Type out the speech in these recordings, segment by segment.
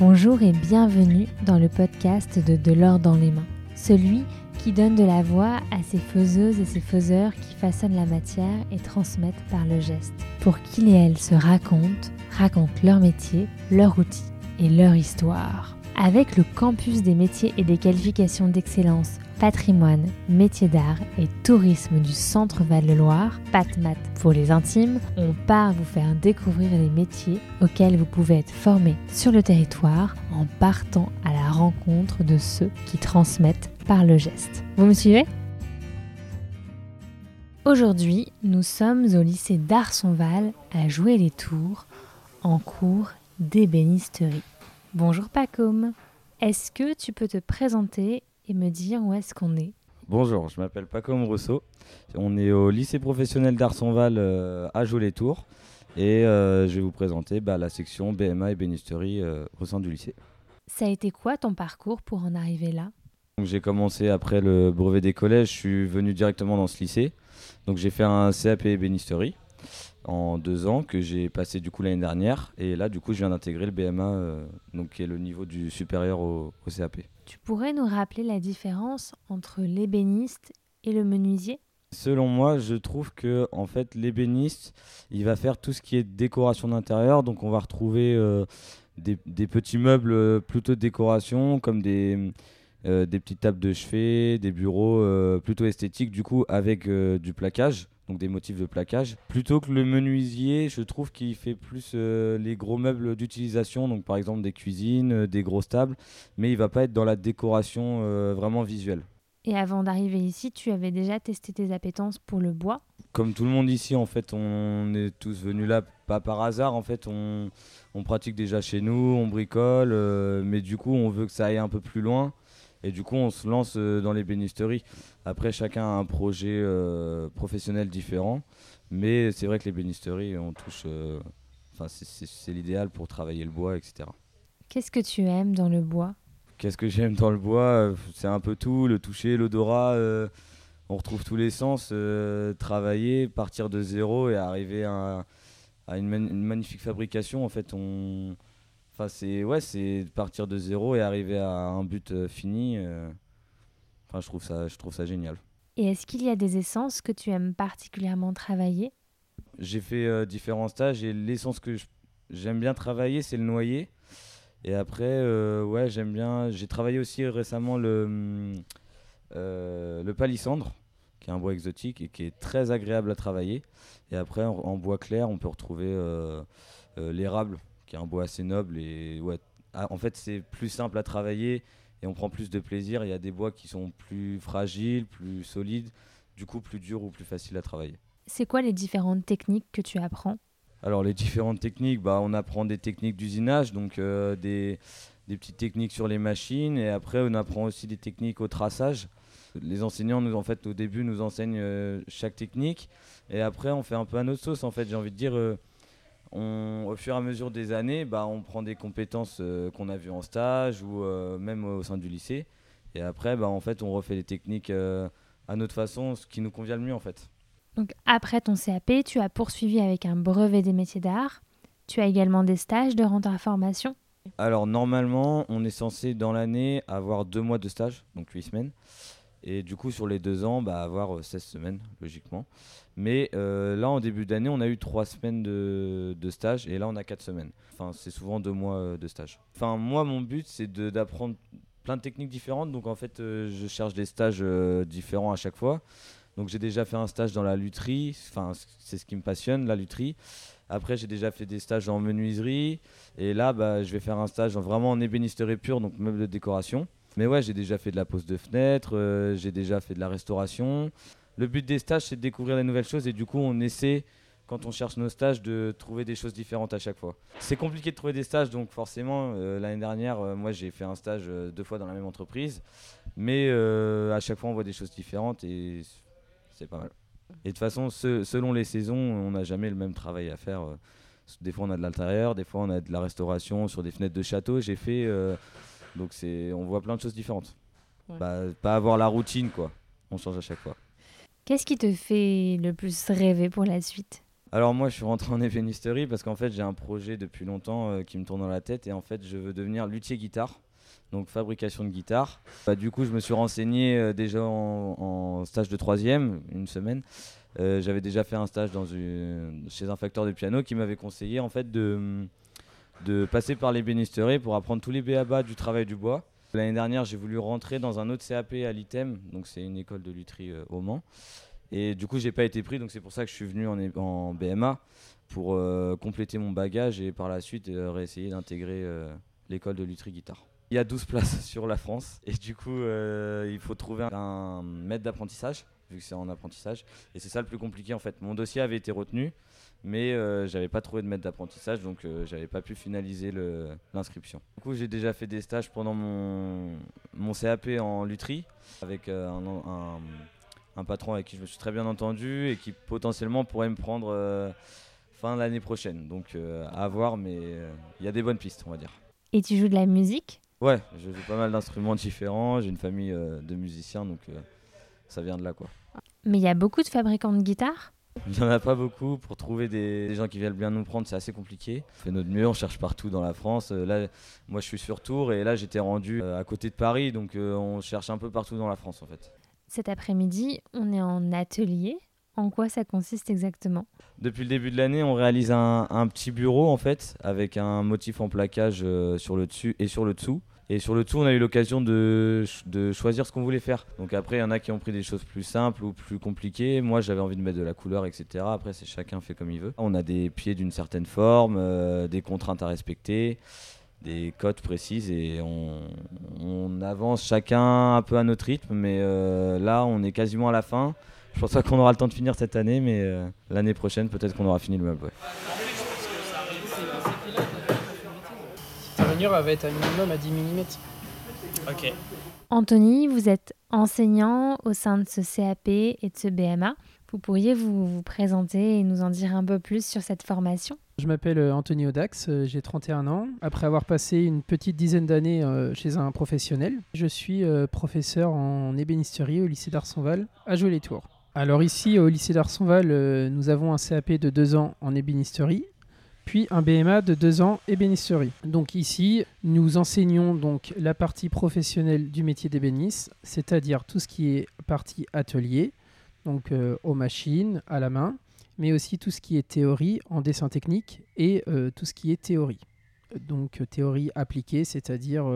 Bonjour et bienvenue dans le podcast de De l'or dans les mains, celui qui donne de la voix à ces faiseuses et ces faiseurs qui façonnent la matière et transmettent par le geste, pour qu'ils et elles se racontent, racontent leur métier, leur outil et leur histoire. Avec le campus des métiers et des qualifications d'excellence patrimoine, métiers d'art et tourisme du Centre Val-de-Loire, PatMat pour les intimes, on part vous faire découvrir les métiers auxquels vous pouvez être formé sur le territoire en partant à la rencontre de ceux qui transmettent par le geste. Vous me suivez? Aujourd'hui, nous sommes au lycée d'Arsonval à jouer les tours en cours d'ébénisterie. Bonjour Pacôme, est-ce que tu peux te présenter et me dire où est-ce qu'on est? Bonjour, je m'appelle Paco Rousseau. On est au lycée professionnel d'Arsonval euh, à Jolet-Tours et euh, je vais vous présenter bah, la section BMA et bénisterie euh, au sein du lycée. Ça a été quoi ton parcours pour en arriver là? J'ai commencé après le brevet des collèges, je suis venu directement dans ce lycée. Donc j'ai fait un CAP bénisterie en deux ans que j'ai passé du coup l'année dernière et là du coup je viens d'intégrer le BMA donc qui est le niveau du supérieur au CAP. Tu pourrais nous rappeler la différence entre l'ébéniste et le menuisier? Selon moi, je trouve que en fait, l'ébéniste, il va faire tout ce qui est décoration d'intérieur. Donc, on va retrouver euh, des, petits meubles euh, plutôt de décoration, comme des, euh, des petites tables de chevet, des bureaux plutôt esthétiques, du coup, avec du plaquage donc des motifs de plaquage. Plutôt que le menuisier, je trouve qu'il fait plus euh, les gros meubles d'utilisation, donc par exemple des cuisines, euh, des grosses tables, mais il va pas être dans la décoration euh, vraiment visuelle. Et avant d'arriver ici, tu avais déjà testé tes appétences pour le bois? Comme tout le monde ici, en fait, on est tous venus là pas par hasard. En fait, on, on pratique déjà chez nous, on bricole, mais du coup, on veut que ça aille un peu plus loin. Et du coup, on se lance euh, dans les bénisteries. Après, chacun a un projet euh, professionnel différent. Mais c'est vrai que les bénisteries, on touche. Euh, enfin, c'est l'idéal pour travailler le bois, etc. Qu'est-ce que tu aimes dans le bois? Qu'est-ce que j'aime dans le bois? C'est un peu tout, le toucher, l'odorat. on retrouve tous les sens. travailler, partir de zéro et arriver à, une, une, magnifique fabrication. En fait, on, Enfin, c'est ouais, c'est partir de zéro et arriver à un but euh, fini. Euh. Enfin, je trouve ça, je trouve ça génial. Et est-ce qu'il y a des essences que tu aimes particulièrement travailler? J'ai fait euh, différents stages et l'essence que j'aime bien travailler, c'est le noyer. Et après, ouais, j'aime bien. J'ai travaillé aussi récemment le le palissandre, qui est un bois exotique et qui est très agréable à travailler. Et après, en bois clair, on peut retrouver l'érable qui est un bois assez noble et ouais, ah, en fait c'est plus simple à travailler et on prend plus de plaisir. Il y a des bois qui sont plus fragiles, plus solides, du coup plus durs ou plus faciles à travailler. C'est quoi les différentes techniques que tu apprends? Alors les différentes techniques, bah, on apprend des techniques d'usinage, donc euh, des, des, petites techniques sur les machines et après on apprend aussi des techniques au traçage. Les enseignants nous en fait au début nous enseignent euh, chaque technique et après on fait un peu à notre sauce en fait. J'ai envie de dire euh, au fur et à mesure des années, bah, on prend des compétences euh, qu'on a vues en stage ou euh, même au sein du lycée. Et après, bah, en fait, on refait les techniques euh, à notre façon, ce qui nous convient le mieux en fait. Donc après ton CAP, tu as poursuivi avec un brevet des métiers d'art. Tu as également des stages de rente à formation Alors normalement, on est censé dans l'année avoir deux mois de stage, donc huit semaines. Et du coup, sur les deux ans, bah, avoir 16 semaines, logiquement. Mais euh, là, en début d'année, on a eu trois semaines de, stage et là, on a quatre semaines. Enfin, c'est souvent deux mois euh, de stage. Enfin, moi, mon but, c'est d'apprendre plein de techniques différentes. Donc, en fait, euh, je cherche des stages différents à chaque fois. Donc, j'ai déjà fait un stage dans la lutherie. Enfin, c'est ce qui me passionne, la lutherie. Après, j'ai déjà fait des stages en menuiserie. Et là, bah, je vais faire un stage vraiment en ébénisterie pure, donc meubles de décoration. Mais ouais, j'ai déjà fait de la pose de fenêtre, j'ai déjà fait de la restauration le but des stages, c'est de découvrir des nouvelles choses et du coup, on essaie, quand on cherche nos stages, de trouver des choses différentes à chaque fois. C'est compliqué de trouver des stages, donc forcément, euh, l'année dernière, euh, moi, j'ai fait un stage euh, deux fois dans la même entreprise, mais à chaque fois, on voit des choses différentes et c'est pas mal. Et de toute façon, selon les saisons, on n'a jamais le même travail à faire. Des fois, on a de l'intérieur, des fois, on a de la restauration sur des fenêtres de château. J'ai fait, donc on voit plein de choses différentes. Bah, pas avoir la routine, quoi. On change à chaque fois. Qu'est-ce qui te fait le plus rêver pour la suite? Alors moi je suis rentré en ébénisterie parce qu'en fait j'ai un projet depuis longtemps euh, qui me tourne dans la tête et en fait je veux devenir luthier guitare, donc fabrication de guitare. Bah, du coup je me suis renseigné euh, déjà en, stage de troisième, une semaine. Euh, J'avais déjà fait un stage chez un facteur de piano qui m'avait conseillé en fait de, de passer par l'ébénisterie pour apprendre tous les béabas du travail du bois. L'année dernière j'ai voulu rentrer dans un autre CAP à l'ITEM, donc c'est une école de lutherie euh, au Mans. Et du coup, j'ai pas été pris, donc c'est pour ça que je suis venu en, BMA pour euh, compléter mon bagage et par la suite euh, réessayer d'intégrer euh, l'école de lutherie guitare. Il y a 12 places sur la France et du coup, il faut trouver un maître d'apprentissage vu que c'est en apprentissage et c'est ça le plus compliqué en fait. Mon dossier avait été retenu, mais euh, j'avais pas trouvé de maître d'apprentissage donc euh, j'avais pas pu finaliser l'inscription. Du coup, j'ai déjà fait des stages pendant mon, mon CAP en lutherie avec euh, un, un- un patron avec qui je me suis très bien entendu et qui potentiellement pourrait me prendre euh, fin l'année prochaine. Donc euh, à voir, mais il y a des bonnes pistes, on va dire. Et tu joues de la musique? Ouais, je joue pas mal d'instruments différents, j'ai une famille de musiciens, donc ça vient de là quoi. Mais il y a beaucoup de fabricants de guitares? Il n'y en a pas beaucoup pour trouver des, des gens qui viennent bien nous prendre, c'est assez compliqué. On fait notre mieux, on cherche partout dans la France. Euh, là, moi je suis sur Tours et là j'étais rendu euh, à côté de Paris, donc euh, on cherche un peu partout dans la France en fait. Cet après-midi, on est en atelier. En quoi ça consiste exactement? Depuis le début de l'année, on réalise un, un petit bureau en fait, avec un motif en plaquage sur le dessus et sur le dessous. Et sur le dessous, on a eu l'occasion de, de choisir ce qu'on voulait faire. Donc après, il y en a qui ont pris des choses plus simples ou plus compliquées. Moi, j'avais envie de mettre de la couleur, etc. Après, c'est chacun fait comme il veut. On a des pieds d'une certaine forme, euh, des contraintes à respecter, des cotes précises et on, avance chacun un peu à notre rythme. Mais euh, là, on est quasiment à la fin. Je pense pas qu'on aura le temps de finir cette année, mais euh, l'année prochaine, peut-être qu'on aura fini le meuble. Ta va être un minimum à 10 mm. Ok. Anthony, vous êtes enseignant au sein de ce CAP et de ce BMA. Vous pourriez vous, vous présenter et nous en dire un peu plus sur cette formation? Je m'appelle euh, Anthony Audax, euh, j'ai 31 ans. Après avoir passé une petite dizaine d'années euh, chez un professionnel, je suis professeur en ébénisterie au lycée d'Arsonval à Jouer-les-Tours. Alors ici au lycée d'Arsonval, nous avons un CAP de 2 ans en ébénisterie, puis un BMA de 2 ans ébénisterie. Donc ici, nous enseignons donc la partie professionnelle du métier d'ébéniste, c'est-à-dire tout ce qui est partie atelier, donc euh, aux machines, à la main, mais aussi tout ce qui est théorie en dessin technique et euh, tout ce qui est théorie. Donc euh, théorie appliquée, c'est-à-dire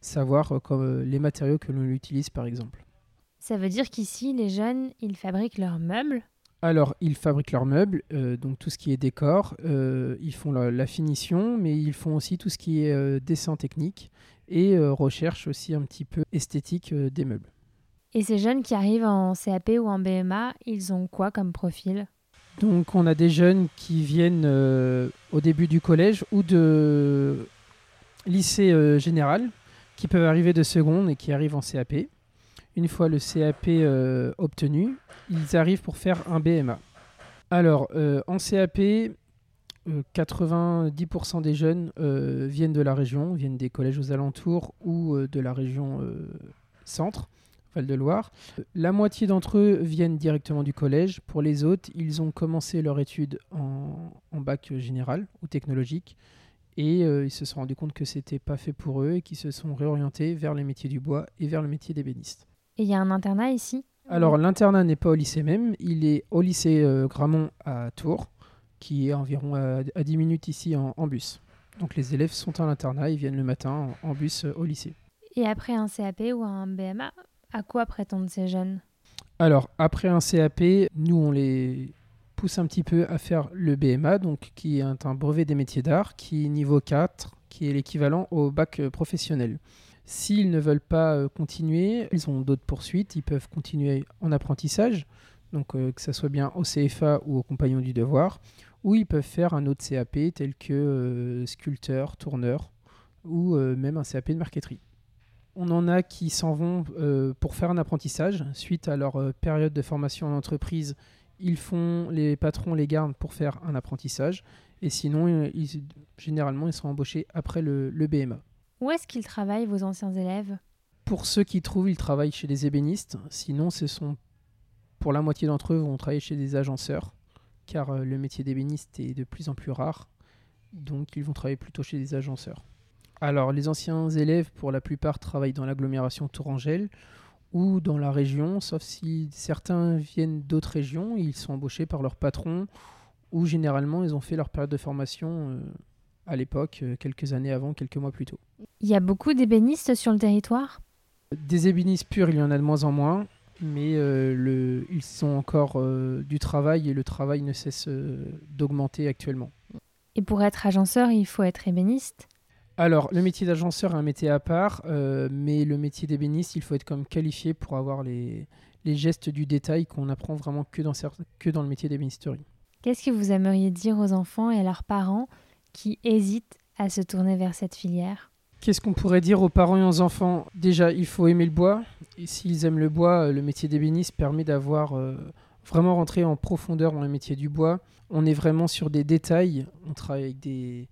savoir comme, les matériaux que l'on utilise par exemple. Ça veut dire qu'ici, les jeunes, ils fabriquent leurs meubles. Alors, ils fabriquent leurs meubles, euh, donc tout ce qui est décor, euh, ils font la, la finition, mais ils font aussi tout ce qui est euh, dessin technique et recherche aussi un petit peu esthétique des meubles. Et ces jeunes qui arrivent en CAP ou en BMA, ils ont quoi comme profil? Donc on a des jeunes qui viennent au début du collège ou de lycée général, qui peuvent arriver de seconde et qui arrivent en CAP. Une fois le CAP euh, obtenu, ils arrivent pour faire un BMA. Alors euh, en CAP, euh, 90% des jeunes euh, viennent de la région, viennent des collèges aux alentours ou euh, de la région euh, centre, Val-de-Loire. La moitié d'entre eux viennent directement du collège. Pour les autres, ils ont commencé leur étude en, bac général ou technologique et euh, ils se sont rendus compte que c'était pas fait pour eux et qu'ils se sont réorientés vers les métiers du bois et vers le métier d'ébéniste. Et il y a un internat ici Alors l'internat n'est pas au lycée même, il est au lycée euh, Gramont à Tours, qui est environ à, à 10 minutes ici en, en bus. Donc les élèves sont à l'internat, ils viennent le matin en, en bus euh, au lycée. Et après un CAP ou un BMA, à quoi prétendent ces jeunes? Alors, après un CAP, nous, on les pousse un petit peu à faire le BMA, donc qui est un, un brevet des métiers d'art, qui est niveau 4, qui est l'équivalent au bac euh, professionnel. S'ils ne veulent pas euh, continuer, ils ont d'autres poursuites, ils peuvent continuer en apprentissage, donc euh, que ce soit bien au CFA ou au compagnon du devoir, ou ils peuvent faire un autre CAP tel que euh, sculpteur, tourneur, ou même un CAP de marqueterie. On en a qui s'en vont pour faire un apprentissage. Suite à leur période de formation en entreprise, ils font, les patrons les gardent pour faire un apprentissage. Et sinon, généralement, ils sont embauchés après le BMA. Où est-ce qu'ils travaillent, vos anciens élèves? Pour ceux qui trouvent, ils travaillent chez des ébénistes. Sinon, ce sont pour la moitié d'entre eux vont travailler chez des agenceurs car le métier d'ébéniste est de plus en plus rare. Donc ils vont travailler plutôt chez des agenceurs. Alors les anciens élèves, pour la plupart, travaillent dans l'agglomération Tourangelle ou dans la région, sauf si certains viennent d'autres régions, ils sont embauchés par leur patron ou généralement ils ont fait leur période de formation à l'époque, quelques années avant, quelques mois plus tôt. Il y a beaucoup d'ébénistes sur le territoire? Des ébénistes purs, il y en a de moins en moins mais le, ils ont encore du travail et le travail ne cesse d'augmenter actuellement. Et pour être agenceur, il faut être ébéniste? Alors, le métier d'agenceur est un métier à part, mais le métier d'ébéniste, il faut être comme qualifié pour avoir les, les gestes du détail qu'on apprend vraiment que dans, que dans le métier d'ébénisterie. Qu'est-ce que vous aimeriez dire aux enfants et à leurs parents qui hésitent à se tourner vers cette filière Qu'est-ce qu'on pourrait dire aux parents et aux enfants? Déjà, il faut aimer le bois. Et s'ils aiment le bois, euh, le métier d'ébéniste permet d'avoir euh, vraiment rentré en profondeur dans le métier du bois. On est vraiment sur des détails. On travaille avec des,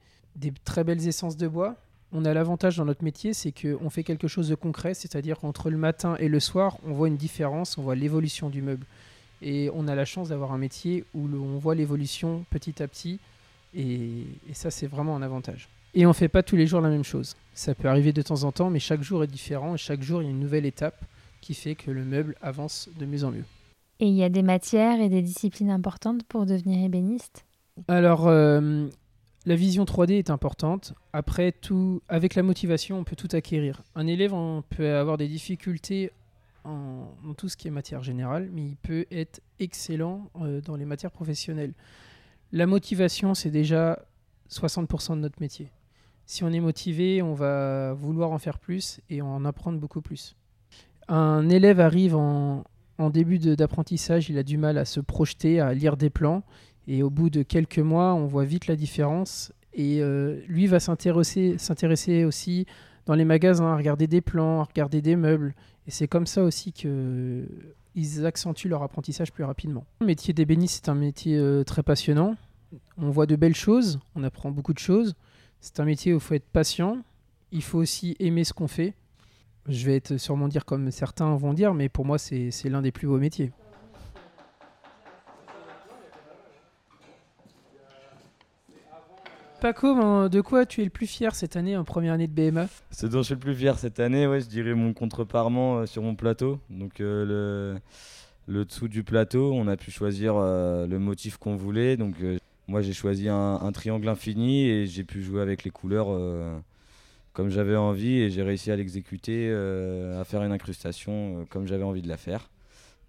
très belles essences de bois. On a l'avantage dans notre métier, c'est qu'on fait quelque chose de concret, c'est-à-dire qu'entre le matin et le soir, on voit une différence, on voit l'évolution du meuble. Et on a la chance d'avoir un métier où on voit l'évolution petit à petit. Et ça, c'est vraiment un avantage. Et on ne fait pas tous les jours la même chose. Ça peut arriver de temps en temps, mais chaque jour est différent et chaque jour il y a une nouvelle étape qui fait que le meuble avance de mieux en mieux. Et il y a des matières et des disciplines importantes pour devenir ébéniste? Alors, euh, la vision 3D est importante. Après, tout, avec la motivation, on peut tout acquérir. Un élève on peut avoir des difficultés en, tout ce qui est matière générale, mais il peut être excellent euh, dans les matières professionnelles. La motivation, c'est déjà 60% de notre métier si on est motivé, on va vouloir en faire plus et en apprendre beaucoup plus. Un élève arrive en, début d'apprentissage, il a du mal à se projeter, à lire des plans, et au bout de quelques mois, on voit vite la différence. Et euh, lui va s'intéresser aussi dans les magasins, à regarder des plans, à regarder des meubles. Et c'est comme ça aussi qu'ils accentuent leur apprentissage plus rapidement. Le métier d'ébéniste, c'est un métier euh, très passionnant. On voit de belles choses, on apprend beaucoup de choses. C'est un métier où il faut être patient, il faut aussi aimer ce qu'on fait. Je vais être sûrement dire comme certains vont dire, mais pour moi, c'est l'un des plus beaux métiers. Paco, de quoi tu es le plus fier cette année en première année de BMA Ce dont je suis le plus fier cette année, ouais, je dirais mon contreparement euh, sur mon plateau. Donc euh, le, le, dessous du plateau, on a pu choisir euh, le motif qu'on voulait. Donc moi, j'ai choisi un, triangle infini et j'ai pu jouer avec les couleurs euh, comme j'avais envie et j'ai réussi à l'exécuter, euh, à faire une incrustation euh, comme j'avais envie de la faire.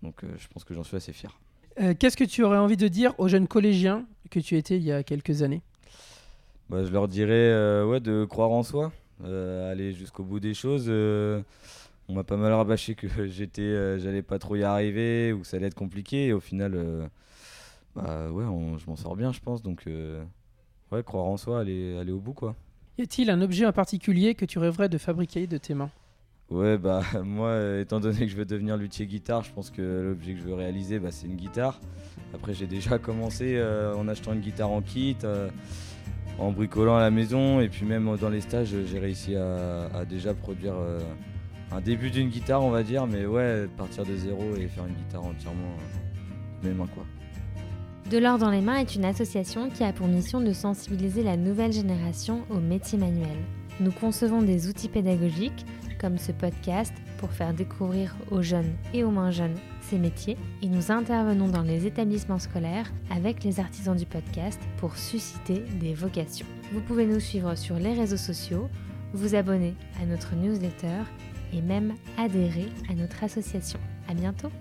Donc, je pense que j'en suis assez fier. Qu'est-ce que tu aurais envie de dire aux jeunes collégiens que tu étais il y a quelques années? Bah, Je leur dirais ouais, de croire en soi, aller jusqu'au bout des choses. on m'a pas mal rabâché que j'étais, j'allais pas trop y arriver ou que ça allait être compliqué. Et au final, bah ouais, je m'en sors bien, je pense. Donc, euh, ouais, croire en soi, aller, aller au bout, quoi. Y a-t-il un objet en particulier que tu rêverais de fabriquer de tes mains? Ouais, bah moi, euh, étant donné que je veux devenir luthier guitare, je pense que l'objet que je veux réaliser, bah, c'est une guitare. Après, j'ai déjà commencé euh, en achetant une guitare en kit, en bricolant à la maison, et puis même dans les stages, j'ai réussi à, déjà produire un début d'une guitare, on va dire, mais ouais, partir de zéro et faire une guitare entièrement mes mains, quoi. De l'or dans les mains est une association qui a pour mission de sensibiliser la nouvelle génération aux métiers manuels. Nous concevons des outils pédagogiques comme ce podcast pour faire découvrir aux jeunes et aux moins jeunes ces métiers et nous intervenons dans les établissements scolaires avec les artisans du podcast pour susciter des vocations. Vous pouvez nous suivre sur les réseaux sociaux, vous abonner à notre newsletter et même adhérer à notre association. À bientôt!